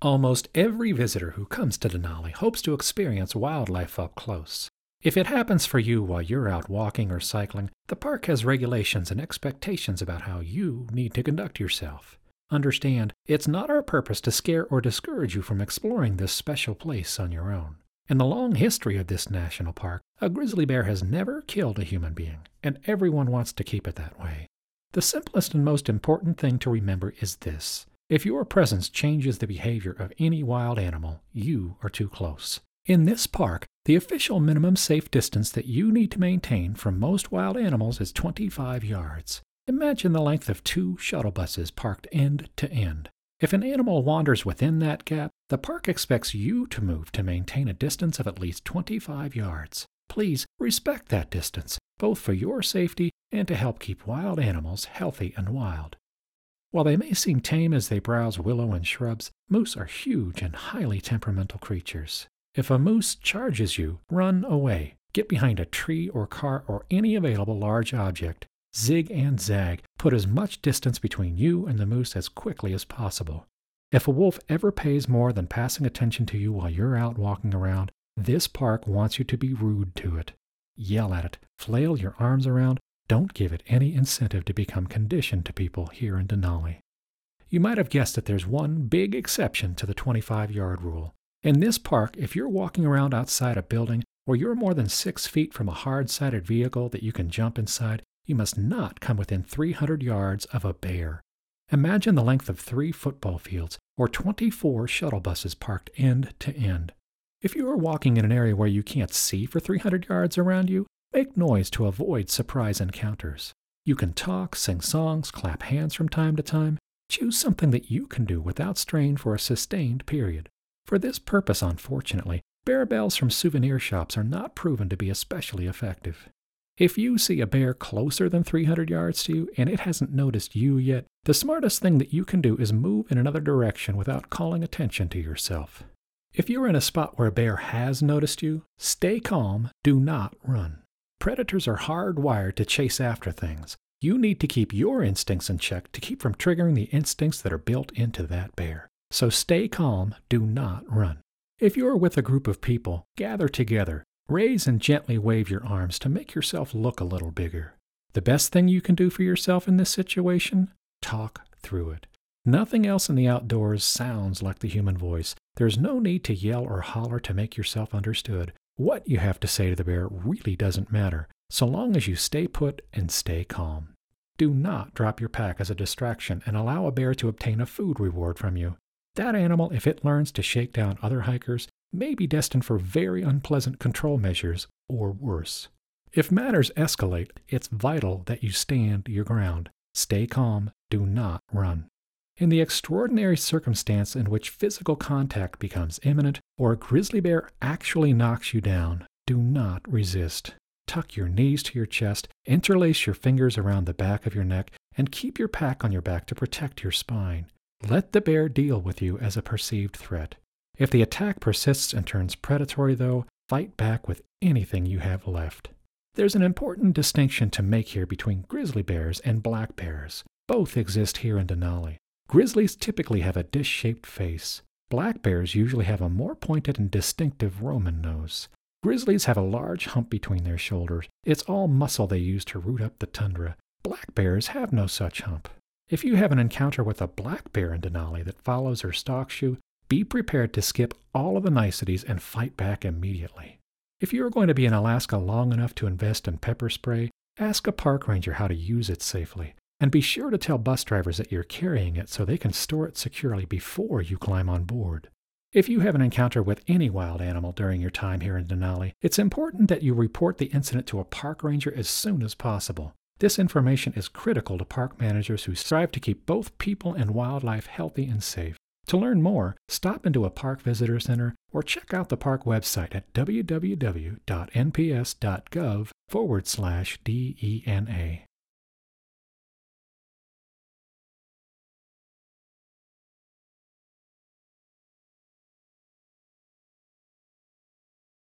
Almost every visitor who comes to Denali hopes to experience wildlife up close. If it happens for you while you're out walking or cycling, the park has regulations and expectations about how you need to conduct yourself. Understand, it's not our purpose to scare or discourage you from exploring this special place on your own. In the long history of this national park, a grizzly bear has never killed a human being, and everyone wants to keep it that way. The simplest and most important thing to remember is this if your presence changes the behavior of any wild animal, you are too close. In this park, the official minimum safe distance that you need to maintain from most wild animals is 25 yards. Imagine the length of two shuttle buses parked end to end. If an animal wanders within that gap, the park expects you to move to maintain a distance of at least 25 yards. Please respect that distance, both for your safety and to help keep wild animals healthy and wild. While they may seem tame as they browse willow and shrubs, moose are huge and highly temperamental creatures. If a moose charges you, run away. Get behind a tree or car or any available large object. Zig and zag. Put as much distance between you and the moose as quickly as possible. If a wolf ever pays more than passing attention to you while you're out walking around, this park wants you to be rude to it. Yell at it, flail your arms around, don't give it any incentive to become conditioned to people here in Denali. You might have guessed that there's one big exception to the 25 yard rule. In this park, if you're walking around outside a building or you're more than six feet from a hard sided vehicle that you can jump inside, you must not come within 300 yards of a bear. Imagine the length of three football fields or 24 shuttle buses parked end to end. If you are walking in an area where you can't see for 300 yards around you, Make noise to avoid surprise encounters. You can talk, sing songs, clap hands from time to time. Choose something that you can do without strain for a sustained period. For this purpose, unfortunately, bear bells from souvenir shops are not proven to be especially effective. If you see a bear closer than 300 yards to you and it hasn't noticed you yet, the smartest thing that you can do is move in another direction without calling attention to yourself. If you're in a spot where a bear has noticed you, stay calm, do not run. Predators are hardwired to chase after things. You need to keep your instincts in check to keep from triggering the instincts that are built into that bear. So stay calm, do not run. If you are with a group of people, gather together. Raise and gently wave your arms to make yourself look a little bigger. The best thing you can do for yourself in this situation? Talk through it. Nothing else in the outdoors sounds like the human voice. There's no need to yell or holler to make yourself understood. What you have to say to the bear really doesn't matter, so long as you stay put and stay calm. Do not drop your pack as a distraction and allow a bear to obtain a food reward from you. That animal, if it learns to shake down other hikers, may be destined for very unpleasant control measures or worse. If matters escalate, it's vital that you stand your ground. Stay calm, do not run. In the extraordinary circumstance in which physical contact becomes imminent or a grizzly bear actually knocks you down, do not resist. Tuck your knees to your chest, interlace your fingers around the back of your neck, and keep your pack on your back to protect your spine. Let the bear deal with you as a perceived threat. If the attack persists and turns predatory, though, fight back with anything you have left. There's an important distinction to make here between grizzly bears and black bears. Both exist here in Denali. Grizzlies typically have a dish shaped face. Black bears usually have a more pointed and distinctive Roman nose. Grizzlies have a large hump between their shoulders. It's all muscle they use to root up the tundra. Black bears have no such hump. If you have an encounter with a black bear in Denali that follows or stalks you, be prepared to skip all of the niceties and fight back immediately. If you are going to be in Alaska long enough to invest in pepper spray, ask a park ranger how to use it safely. And be sure to tell bus drivers that you're carrying it so they can store it securely before you climb on board. If you have an encounter with any wild animal during your time here in Denali, it's important that you report the incident to a park ranger as soon as possible. This information is critical to park managers who strive to keep both people and wildlife healthy and safe. To learn more, stop into a park visitor center or check out the park website at www.nps.gov forward slash DENA.